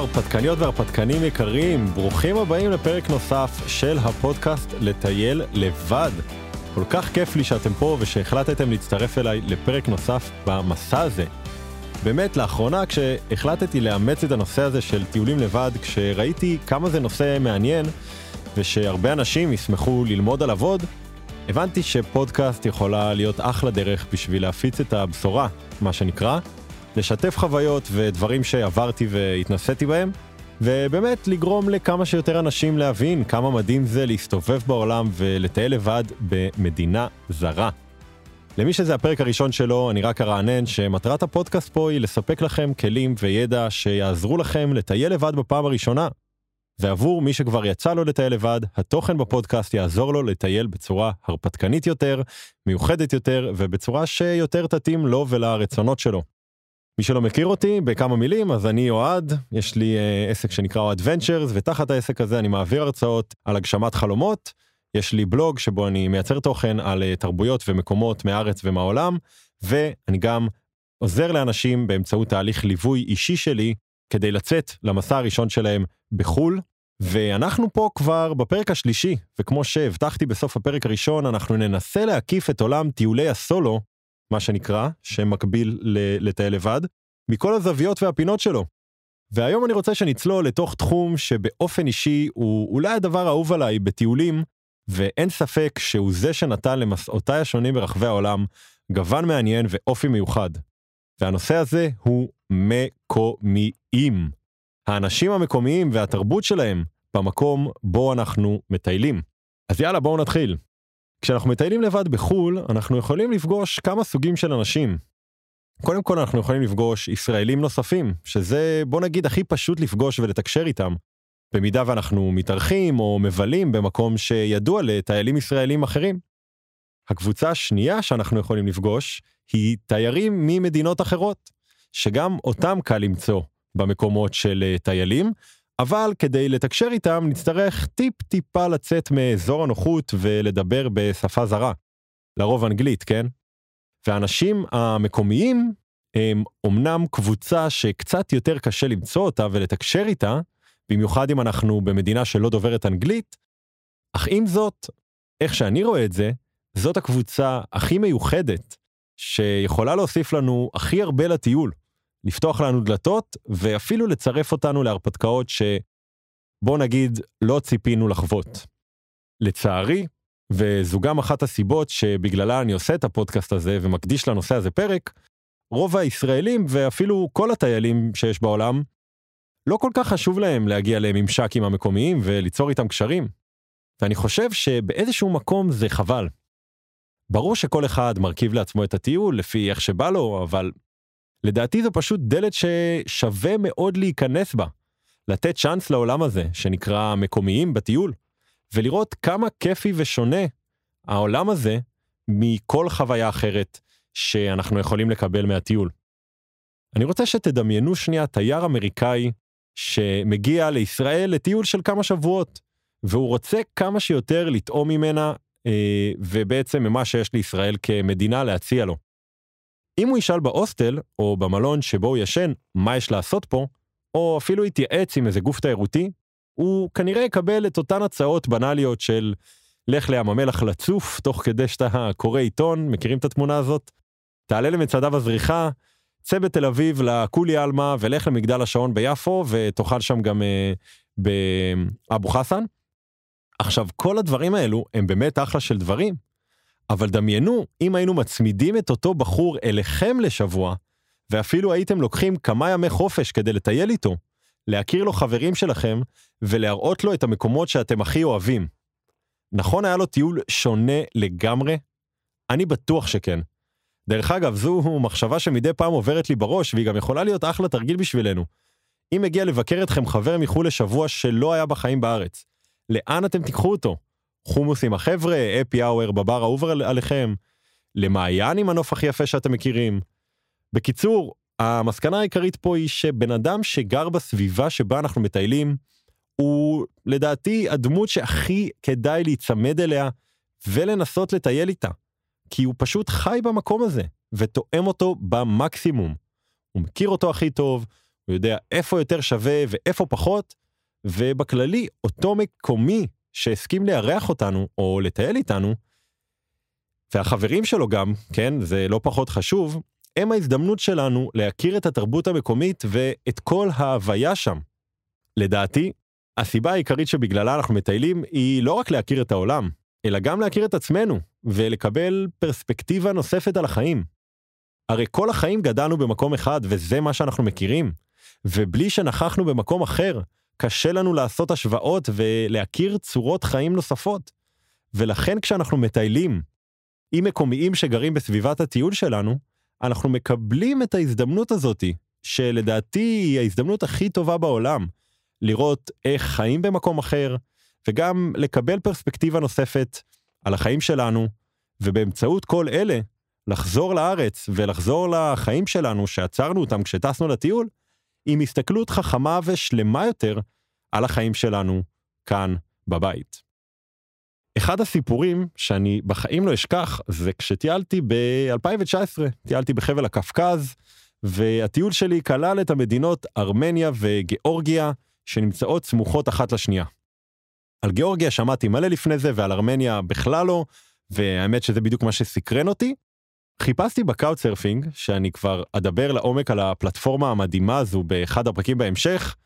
הרפתקניות והרפתקנים יקרים, ברוכים הבאים לפרק נוסף של הפודקאסט לטייל לבד. כל כך כיף לי שאתם פה ושהחלטתם להצטרף אליי לפרק נוסף במסע הזה. באמת, לאחרונה כשהחלטתי לאמץ את הנושא הזה של טיולים לבד, כשראיתי כמה זה נושא מעניין ושהרבה אנשים ישמחו ללמוד עליו עוד, הבנתי שפודקאסט יכולה להיות אחלה דרך בשביל להפיץ את הבשורה, מה שנקרא, לשתף חוויות ודברים שעברתי והתנסיתי בהם, ובאמת לגרום לכמה שיותר אנשים להבין כמה מדהים זה להסתובב בעולם ולטייל לבד במדינה זרה. למי שזה הפרק הראשון שלו, אני רק ארענן שמטרת הפודקאסט פה היא לספק לכם כלים וידע שיעזרו לכם לטייל לבד בפעם הראשונה. ועבור מי שכבר יצא לו לטייל לבד, התוכן בפודקאסט יעזור לו לטייל בצורה הרפתקנית יותר, מיוחדת יותר, ובצורה שיותר תתאים לו ולרצונות שלו. מי שלא מכיר אותי בכמה מילים אז אני אוהד יש לי uh, עסק שנקרא אוהד ונצ'רס ותחת העסק הזה אני מעביר הרצאות על הגשמת חלומות. יש לי בלוג שבו אני מייצר תוכן על uh, תרבויות ומקומות מהארץ ומהעולם ואני גם עוזר לאנשים באמצעות תהליך ליווי אישי שלי כדי לצאת למסע הראשון שלהם בחו"ל. ואנחנו פה כבר בפרק השלישי וכמו שהבטחתי בסוף הפרק הראשון אנחנו ננסה להקיף את עולם טיולי הסולו מה שנקרא, שמקביל לטייל לבד, מכל הזוויות והפינות שלו. והיום אני רוצה שנצלול לתוך תחום שבאופן אישי הוא אולי הדבר האהוב עליי בטיולים, ואין ספק שהוא זה שנתן למסעותיי השונים ברחבי העולם גוון מעניין ואופי מיוחד. והנושא הזה הוא מקומיים. האנשים המקומיים והתרבות שלהם במקום בו אנחנו מטיילים. אז יאללה בואו נתחיל. כשאנחנו מטיילים לבד בחו"ל, אנחנו יכולים לפגוש כמה סוגים של אנשים. קודם כל אנחנו יכולים לפגוש ישראלים נוספים, שזה בוא נגיד הכי פשוט לפגוש ולתקשר איתם. במידה ואנחנו מתארחים או מבלים במקום שידוע לטיילים ישראלים אחרים. הקבוצה השנייה שאנחנו יכולים לפגוש היא תיירים ממדינות אחרות, שגם אותם קל למצוא במקומות של אה, טיילים, אבל כדי לתקשר איתם נצטרך טיפ טיפה לצאת מאזור הנוחות ולדבר בשפה זרה. לרוב אנגלית, כן? והאנשים המקומיים הם אומנם קבוצה שקצת יותר קשה למצוא אותה ולתקשר איתה, במיוחד אם אנחנו במדינה שלא דוברת אנגלית, אך עם זאת, איך שאני רואה את זה, זאת הקבוצה הכי מיוחדת, שיכולה להוסיף לנו הכי הרבה לטיול. לפתוח לנו דלתות ואפילו לצרף אותנו להרפתקאות שבוא נגיד לא ציפינו לחוות. לצערי, וזו גם אחת הסיבות שבגללה אני עושה את הפודקאסט הזה ומקדיש לנושא הזה פרק, רוב הישראלים ואפילו כל הטיילים שיש בעולם, לא כל כך חשוב להם להגיע לממשק עם המקומיים וליצור איתם קשרים. ואני חושב שבאיזשהו מקום זה חבל. ברור שכל אחד מרכיב לעצמו את הטיול לפי איך שבא לו, אבל לדעתי זו פשוט דלת ששווה מאוד להיכנס בה. לתת צ'אנס לעולם הזה, שנקרא מקומיים בטיול, ולראות כמה כיפי ושונה העולם הזה מכל חוויה אחרת שאנחנו יכולים לקבל מהטיול. אני רוצה שתדמיינו שנייה תייר אמריקאי שמגיע לישראל לטיול של כמה שבועות, והוא רוצה כמה שיותר לטעום ממנה, אה, ובעצם ממה שיש לישראל כמדינה להציע לו. אם הוא ישאל בהוסטל, או במלון שבו הוא ישן, מה יש לעשות פה, או אפילו יתייעץ עם איזה גוף תיירותי, הוא כנראה יקבל את אותן הצעות בנאליות של לך לים המלח לצוף, תוך כדי שאתה קורא עיתון, מכירים את התמונה הזאת? תעלה למצדה בזריחה, צא בתל אביב לכולי עלמא ולך למגדל השעון ביפו ותאכל שם גם אה, באבו חסן. עכשיו כל הדברים האלו הם באמת אחלה של דברים, אבל דמיינו אם היינו מצמידים את אותו בחור אליכם לשבוע, ואפילו הייתם לוקחים כמה ימי חופש כדי לטייל איתו, להכיר לו חברים שלכם ולהראות לו את המקומות שאתם הכי אוהבים. נכון היה לו טיול שונה לגמרי? אני בטוח שכן. דרך אגב, זו מחשבה שמדי פעם עוברת לי בראש, והיא גם יכולה להיות אחלה תרגיל בשבילנו. אם מגיע לבקר אתכם חבר מחו"ל לשבוע שלא היה בחיים בארץ, לאן אתם תיקחו אותו? חומוס עם החבר'ה, אפי אאואר בבר האהוב עליכם, למעיין עם הנוף הכי יפה שאתם מכירים. בקיצור, המסקנה העיקרית פה היא שבן אדם שגר בסביבה שבה אנחנו מטיילים, הוא לדעתי הדמות שהכי כדאי להיצמד אליה ולנסות לטייל איתה. כי הוא פשוט חי במקום הזה ותואם אותו במקסימום. הוא מכיר אותו הכי טוב, הוא יודע איפה יותר שווה ואיפה פחות, ובכללי, אותו מקומי שהסכים לארח אותנו או לטייל איתנו, והחברים שלו גם, כן, זה לא פחות חשוב, הם ההזדמנות שלנו להכיר את התרבות המקומית ואת כל ההוויה שם. לדעתי, הסיבה העיקרית שבגללה אנחנו מטיילים היא לא רק להכיר את העולם, אלא גם להכיר את עצמנו ולקבל פרספקטיבה נוספת על החיים. הרי כל החיים גדלנו במקום אחד וזה מה שאנחנו מכירים, ובלי שנכחנו במקום אחר, קשה לנו לעשות השוואות ולהכיר צורות חיים נוספות. ולכן כשאנחנו מטיילים עם מקומיים שגרים בסביבת הטיול שלנו, אנחנו מקבלים את ההזדמנות הזאתי, שלדעתי היא ההזדמנות הכי טובה בעולם, לראות איך חיים במקום אחר, וגם לקבל פרספקטיבה נוספת על החיים שלנו, ובאמצעות כל אלה, לחזור לארץ ולחזור לחיים שלנו שעצרנו אותם כשטסנו לטיול, עם הסתכלות חכמה ושלמה יותר על החיים שלנו כאן בבית. אחד הסיפורים שאני בחיים לא אשכח זה כשטיילתי ב-2019, טיילתי בחבל הקפקז, והטיול שלי כלל את המדינות ארמניה וגיאורגיה שנמצאות סמוכות אחת לשנייה. על גיאורגיה שמעתי מלא לפני זה ועל ארמניה בכלל לא, והאמת שזה בדיוק מה שסקרן אותי. חיפשתי ב Couchsurfing, שאני כבר אדבר לעומק על הפלטפורמה המדהימה הזו באחד הפרקים בהמשך,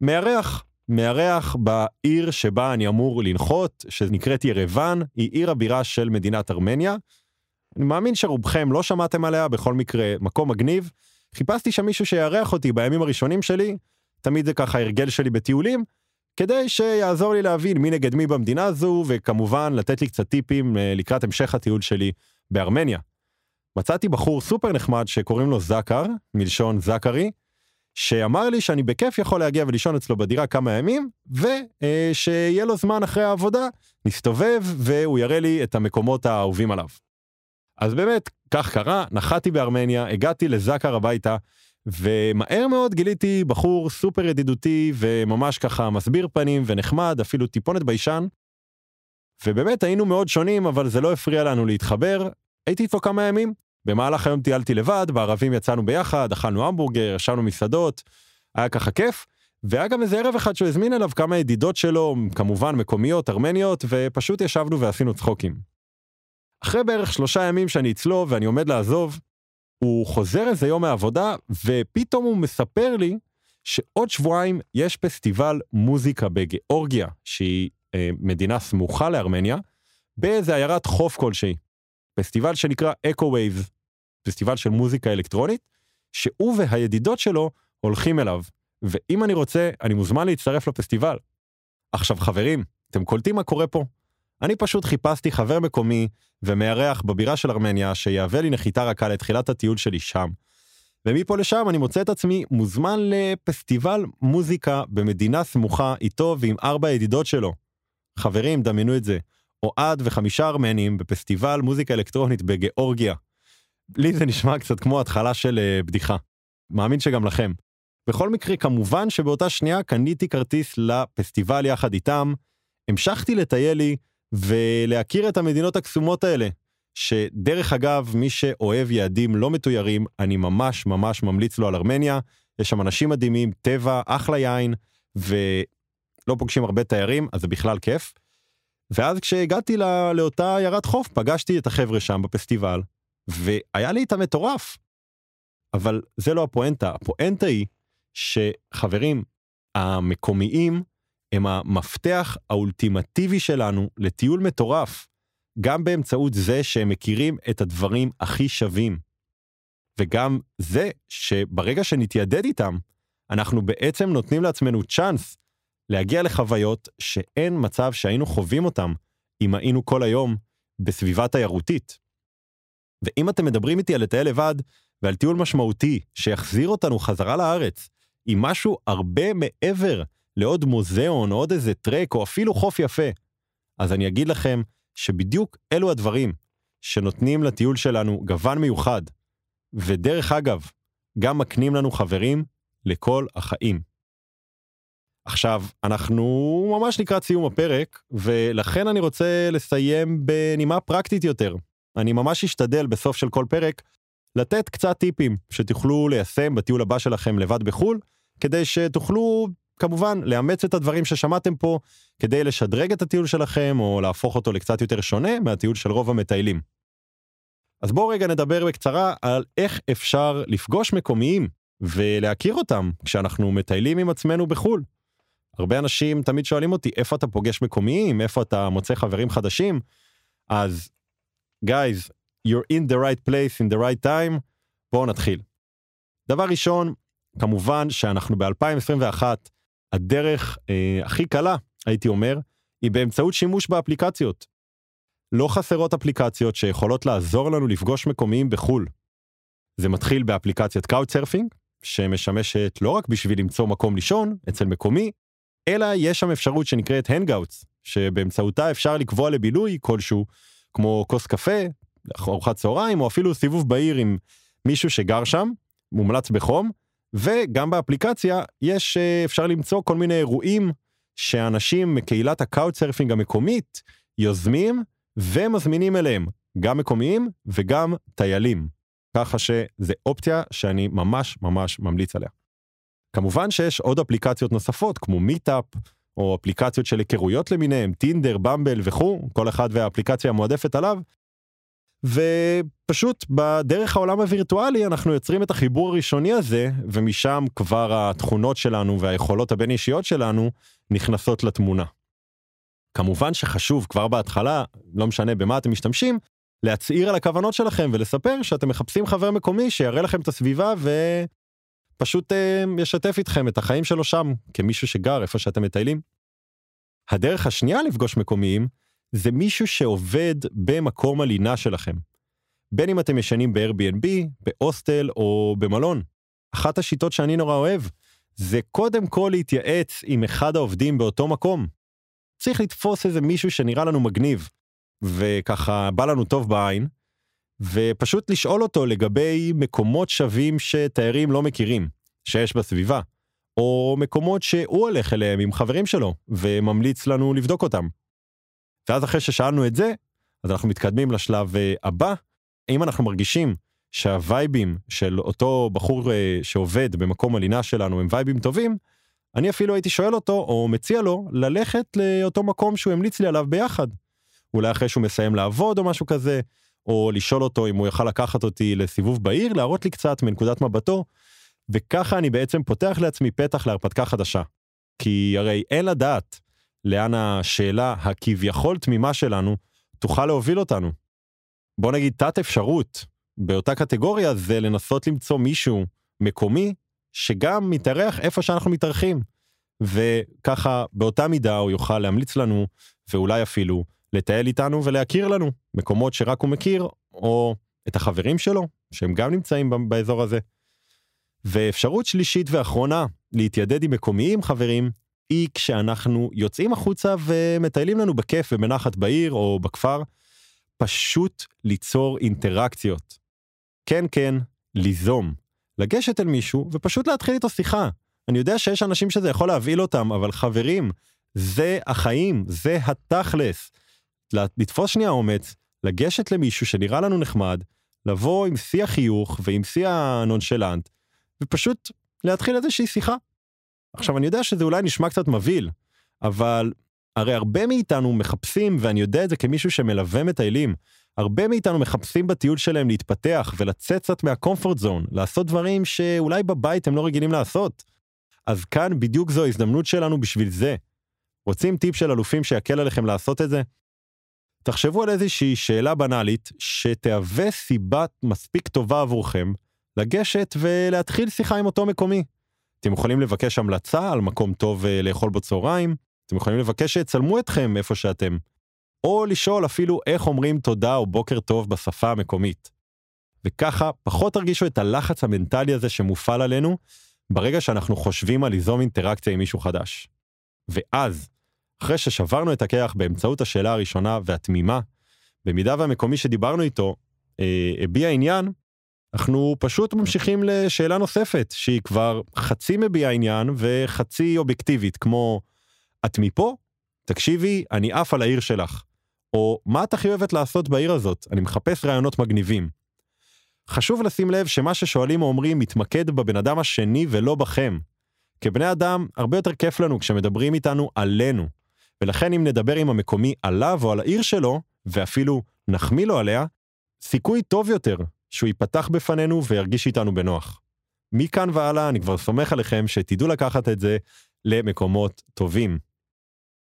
מארח מארח בעיר שבה אני אמור לנחות, שנקראת ירוון, היא עיר הבירה של מדינת ארמניה. אני מאמין שרובכם לא שמעתם עליה, בכל מקרה, מקום מגניב. חיפשתי שם מישהו שיארח אותי בימים הראשונים שלי, תמיד זה ככה הרגל שלי בטיולים, כדי שיעזור לי להבין מי נגד מי במדינה הזו, וכמובן לתת לי קצת טיפים אה, לקראת המשך הטיול שלי בארמניה. מצאתי בחור סופר נחמד שקוראים לו זקר, מלשון זקרי, שאמר לי שאני בכיף יכול להגיע ולישון אצלו בדירה כמה ימים, ושיהיה לו זמן אחרי העבודה, נסתובב והוא יראה לי את המקומות האהובים עליו. אז באמת, כך קרה, נחתי בארמניה, הגעתי לזקר הביתה, ומהר מאוד גיליתי בחור סופר ידידותי וממש ככה מסביר פנים ונחמד, אפילו טיפונת ביישן. ובאמת היינו מאוד שונים, אבל זה לא הפריע לנו להתחבר. הייתי איתו כמה ימים, במהלך היום טיילתי לבד, בערבים יצאנו ביחד, אכלנו המבורגר, ישבנו מסעדות, היה ככה כיף. והיה גם איזה ערב אחד שהוא הזמין אליו כמה ידידות שלו, כמובן מקומיות, ארמניות, ופשוט ישבנו ועשינו צחוקים. אחרי בערך שלושה ימים שאני אצלו ואני עומד לעזוב, הוא חוזר איזה יום מהעבודה, ופתאום הוא מספר לי שעוד שבועיים יש פסטיבל מוזיקה בגיאורגיה, שהיא אה, מדינה סמוכה לארמניה, באיזה עיירת חוף כלשהי. פסטיבל שנקרא Echo Wave, פסטיבל של מוזיקה אלקטרונית, שהוא והידידות שלו הולכים אליו, ואם אני רוצה, אני מוזמן להצטרף לפסטיבל. עכשיו חברים, אתם קולטים מה קורה פה? אני פשוט חיפשתי חבר מקומי ומארח בבירה של ארמניה שיהווה לי נחיתה רכה לתחילת הטיול שלי שם. ומפה לשם אני מוצא את עצמי מוזמן לפסטיבל מוזיקה במדינה סמוכה איתו ועם ארבע ידידות שלו. חברים, דמיינו את זה. אוהד וחמישה ארמנים בפסטיבל מוזיקה אלקטרונית בגיאורגיה. לי זה נשמע קצת כמו התחלה של uh, בדיחה. מאמין שגם לכם. בכל מקרה, כמובן שבאותה שנייה קניתי כרטיס לפסטיבל יחד איתם, המשכתי לטייל לי ולהכיר את המדינות הקסומות האלה, שדרך אגב, מי שאוהב יעדים לא מתוירים, אני ממש ממש ממליץ לו על ארמניה, יש שם אנשים מדהימים, טבע, אחלה יין, ולא פוגשים הרבה תיירים, אז זה בכלל כיף. ואז כשהגעתי לא, לאותה עיירת חוף, פגשתי את החבר'ה שם בפסטיבל, והיה לי את המטורף. אבל זה לא הפואנטה, הפואנטה היא שחברים, המקומיים הם המפתח האולטימטיבי שלנו לטיול מטורף, גם באמצעות זה שהם מכירים את הדברים הכי שווים. וגם זה שברגע שנתיידד איתם, אנחנו בעצם נותנים לעצמנו צ'אנס להגיע לחוויות שאין מצב שהיינו חווים אותם אם היינו כל היום בסביבה תיירותית. ואם אתם מדברים איתי על לטייל לבד ועל טיול משמעותי שיחזיר אותנו חזרה לארץ עם משהו הרבה מעבר לעוד מוזיאון או עוד איזה טרק או אפילו חוף יפה, אז אני אגיד לכם שבדיוק אלו הדברים שנותנים לטיול שלנו גוון מיוחד, ודרך אגב, גם מקנים לנו חברים לכל החיים. עכשיו, אנחנו ממש לקראת סיום הפרק, ולכן אני רוצה לסיים בנימה פרקטית יותר. אני ממש אשתדל בסוף של כל פרק לתת קצת טיפים שתוכלו ליישם בטיול הבא שלכם לבד בחו"ל, כדי שתוכלו כמובן לאמץ את הדברים ששמעתם פה כדי לשדרג את הטיול שלכם או להפוך אותו לקצת יותר שונה מהטיול של רוב המטיילים. אז בואו רגע נדבר בקצרה על איך אפשר לפגוש מקומיים ולהכיר אותם כשאנחנו מטיילים עם עצמנו בחו"ל. הרבה אנשים תמיד שואלים אותי איפה אתה פוגש מקומיים, איפה אתה מוצא חברים חדשים. אז guys, you're in the right place in the right time, בואו נתחיל. דבר ראשון, כמובן שאנחנו ב-2021, הדרך אה, הכי קלה, הייתי אומר, היא באמצעות שימוש באפליקציות. לא חסרות אפליקציות שיכולות לעזור לנו לפגוש מקומיים בחו"ל. זה מתחיל באפליקציית Couchsurfing, שמשמשת לא רק בשביל למצוא מקום לישון אצל מקומי, אלא יש שם אפשרות שנקראת Hangouts, שבאמצעותה אפשר לקבוע לבילוי כלשהו, כמו כוס קפה, ארוחת צהריים, או אפילו סיבוב בעיר עם מישהו שגר שם, מומלץ בחום, וגם באפליקציה יש, אה, אפשר למצוא כל מיני אירועים שאנשים מקהילת ה Couchsurfing המקומית יוזמים ומזמינים אליהם גם מקומיים וגם טיילים. ככה שזה אופציה שאני ממש ממש ממליץ עליה. כמובן שיש עוד אפליקציות נוספות כמו מיטאפ או אפליקציות של היכרויות למיניהם, טינדר, במבל וכו', כל אחד והאפליקציה המועדפת עליו. ופשוט בדרך העולם הווירטואלי אנחנו יוצרים את החיבור הראשוני הזה ומשם כבר התכונות שלנו והיכולות הבין אישיות שלנו נכנסות לתמונה. כמובן שחשוב כבר בהתחלה, לא משנה במה אתם משתמשים, להצהיר על הכוונות שלכם ולספר שאתם מחפשים חבר מקומי שיראה לכם את הסביבה ופשוט אה, ישתף איתכם את החיים שלו שם, כמישהו שגר איפה שאתם מטיילים. הדרך השנייה לפגוש מקומיים זה מישהו שעובד במקום הלינה שלכם. בין אם אתם ישנים ב-Airbnb, בהוסטל או במלון. אחת השיטות שאני נורא אוהב זה קודם כל להתייעץ עם אחד העובדים באותו מקום. צריך לתפוס איזה מישהו שנראה לנו מגניב, וככה בא לנו טוב בעין, ופשוט לשאול אותו לגבי מקומות שווים שתיירים לא מכירים, שיש בסביבה, או מקומות שהוא הולך אליהם עם חברים שלו, וממליץ לנו לבדוק אותם. ואז אחרי ששאלנו את זה, אז אנחנו מתקדמים לשלב אה, הבא. אם אנחנו מרגישים שהווייבים של אותו בחור אה, שעובד במקום הלינה שלנו הם וייבים טובים, אני אפילו הייתי שואל אותו, או מציע לו, ללכת לאותו מקום שהוא המליץ לי עליו ביחד. אולי אחרי שהוא מסיים לעבוד או משהו כזה, או לשאול אותו אם הוא יוכל לקחת אותי לסיבוב בעיר, להראות לי קצת מנקודת מבטו, וככה אני בעצם פותח לעצמי פתח להרפתקה חדשה. כי הרי אין לדעת לאן השאלה הכביכול תמימה שלנו תוכל להוביל אותנו. בוא נגיד תת אפשרות באותה קטגוריה זה לנסות למצוא מישהו מקומי שגם מתארח איפה שאנחנו מתארחים. וככה באותה מידה הוא יוכל להמליץ לנו ואולי אפילו לטייל איתנו ולהכיר לנו מקומות שרק הוא מכיר או את החברים שלו שהם גם נמצאים באזור הזה. ואפשרות שלישית ואחרונה להתיידד עם מקומיים חברים היא כשאנחנו יוצאים החוצה ומטיילים לנו בכיף ובנחת בעיר או בכפר, פשוט ליצור אינטראקציות. כן, כן, ליזום. לגשת אל מישהו ופשוט להתחיל איתו שיחה. אני יודע שיש אנשים שזה יכול להבהיל אותם, אבל חברים, זה החיים, זה התכלס. לתפוס שנייה אומץ, לגשת למישהו שנראה לנו נחמד, לבוא עם שיא החיוך ועם שיא הנונשלנט, ופשוט להתחיל איזושהי שיחה. עכשיו, אני יודע שזה אולי נשמע קצת מבהיל, אבל הרי הרבה מאיתנו מחפשים, ואני יודע את זה כמישהו שמלווה מטיילים, הרבה מאיתנו מחפשים בטיול שלהם להתפתח ולצאת קצת מהקומפורט זון, לעשות דברים שאולי בבית הם לא רגילים לעשות. אז כאן בדיוק זו ההזדמנות שלנו בשביל זה. רוצים טיפ של אלופים שיקל עליכם לעשות את זה? תחשבו על איזושהי שאלה בנאלית שתהווה סיבה מספיק טובה עבורכם לגשת ולהתחיל שיחה עם אותו מקומי. אתם יכולים לבקש המלצה על מקום טוב אה, לאכול בו צהריים, אתם יכולים לבקש שיצלמו אתכם איפה שאתם, או לשאול אפילו איך אומרים תודה או בוקר טוב בשפה המקומית. וככה פחות תרגישו את הלחץ המנטלי הזה שמופעל עלינו ברגע שאנחנו חושבים על ליזום אינטראקציה עם מישהו חדש. ואז, אחרי ששברנו את הקרח באמצעות השאלה הראשונה והתמימה, במידה והמקומי שדיברנו איתו אה, הביע עניין, אנחנו פשוט ממשיכים לשאלה נוספת, שהיא כבר חצי מביע עניין וחצי אובייקטיבית, כמו, את מפה? תקשיבי, אני עף על העיר שלך. או, מה את הכי אוהבת לעשות בעיר הזאת? אני מחפש רעיונות מגניבים. חשוב לשים לב שמה ששואלים או אומרים מתמקד בבן אדם השני ולא בכם. כבני אדם, הרבה יותר כיף לנו כשמדברים איתנו עלינו. ולכן אם נדבר עם המקומי עליו או על העיר שלו, ואפילו נחמיא לו עליה, סיכוי טוב יותר שהוא ייפתח בפנינו וירגיש איתנו בנוח. מכאן והלאה אני כבר סומך עליכם שתדעו לקחת את זה למקומות טובים.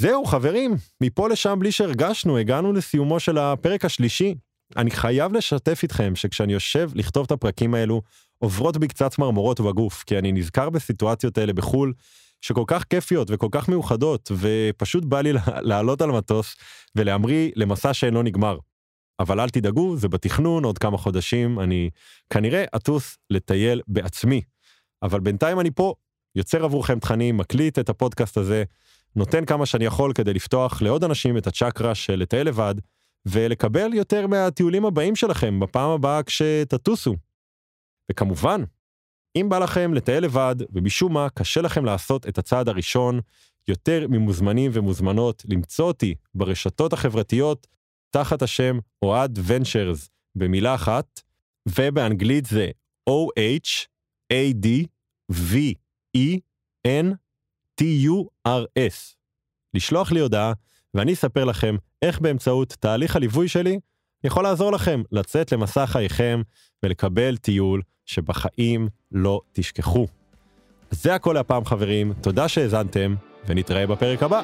זהו חברים, מפה לשם בלי שהרגשנו, הגענו לסיומו של הפרק השלישי. אני חייב לשתף איתכם שכשאני יושב לכתוב את הפרקים האלו, עוברות בי קצת צמרמורות בגוף, כי אני נזכר בסיטואציות האלה בחו"ל, שכל כך כיפיות וכל כך מיוחדות, ופשוט בא לי לעלות על מטוס ולהמריא למסע שאינו נגמר. אבל אל תדאגו, זה בתכנון, עוד כמה חודשים אני כנראה אטוס לטייל בעצמי. אבל בינתיים אני פה, יוצר עבורכם תכנים, מקליט את הפודקאסט הזה, נותן כמה שאני יכול כדי לפתוח לעוד אנשים את הצ'קרה של לטייל לבד, ולקבל יותר מהטיולים הבאים שלכם בפעם הבאה כשתטוסו. וכמובן, אם בא לכם לטייל לבד, ומשום מה קשה לכם לעשות את הצעד הראשון, יותר ממוזמנים ומוזמנות למצוא אותי ברשתות החברתיות תחת השם אוהד ונצ'רס במילה אחת, ובאנגלית זה O-H-A-D-V-E-N-T-U-R-S. לשלוח לי הודעה, ואני אספר לכם איך באמצעות תהליך הליווי שלי, יכול לעזור לכם לצאת למסע חייכם ולקבל טיול שבחיים לא תשכחו. זה הכל להפעם חברים, תודה שהאזנתם, ונתראה בפרק הבא.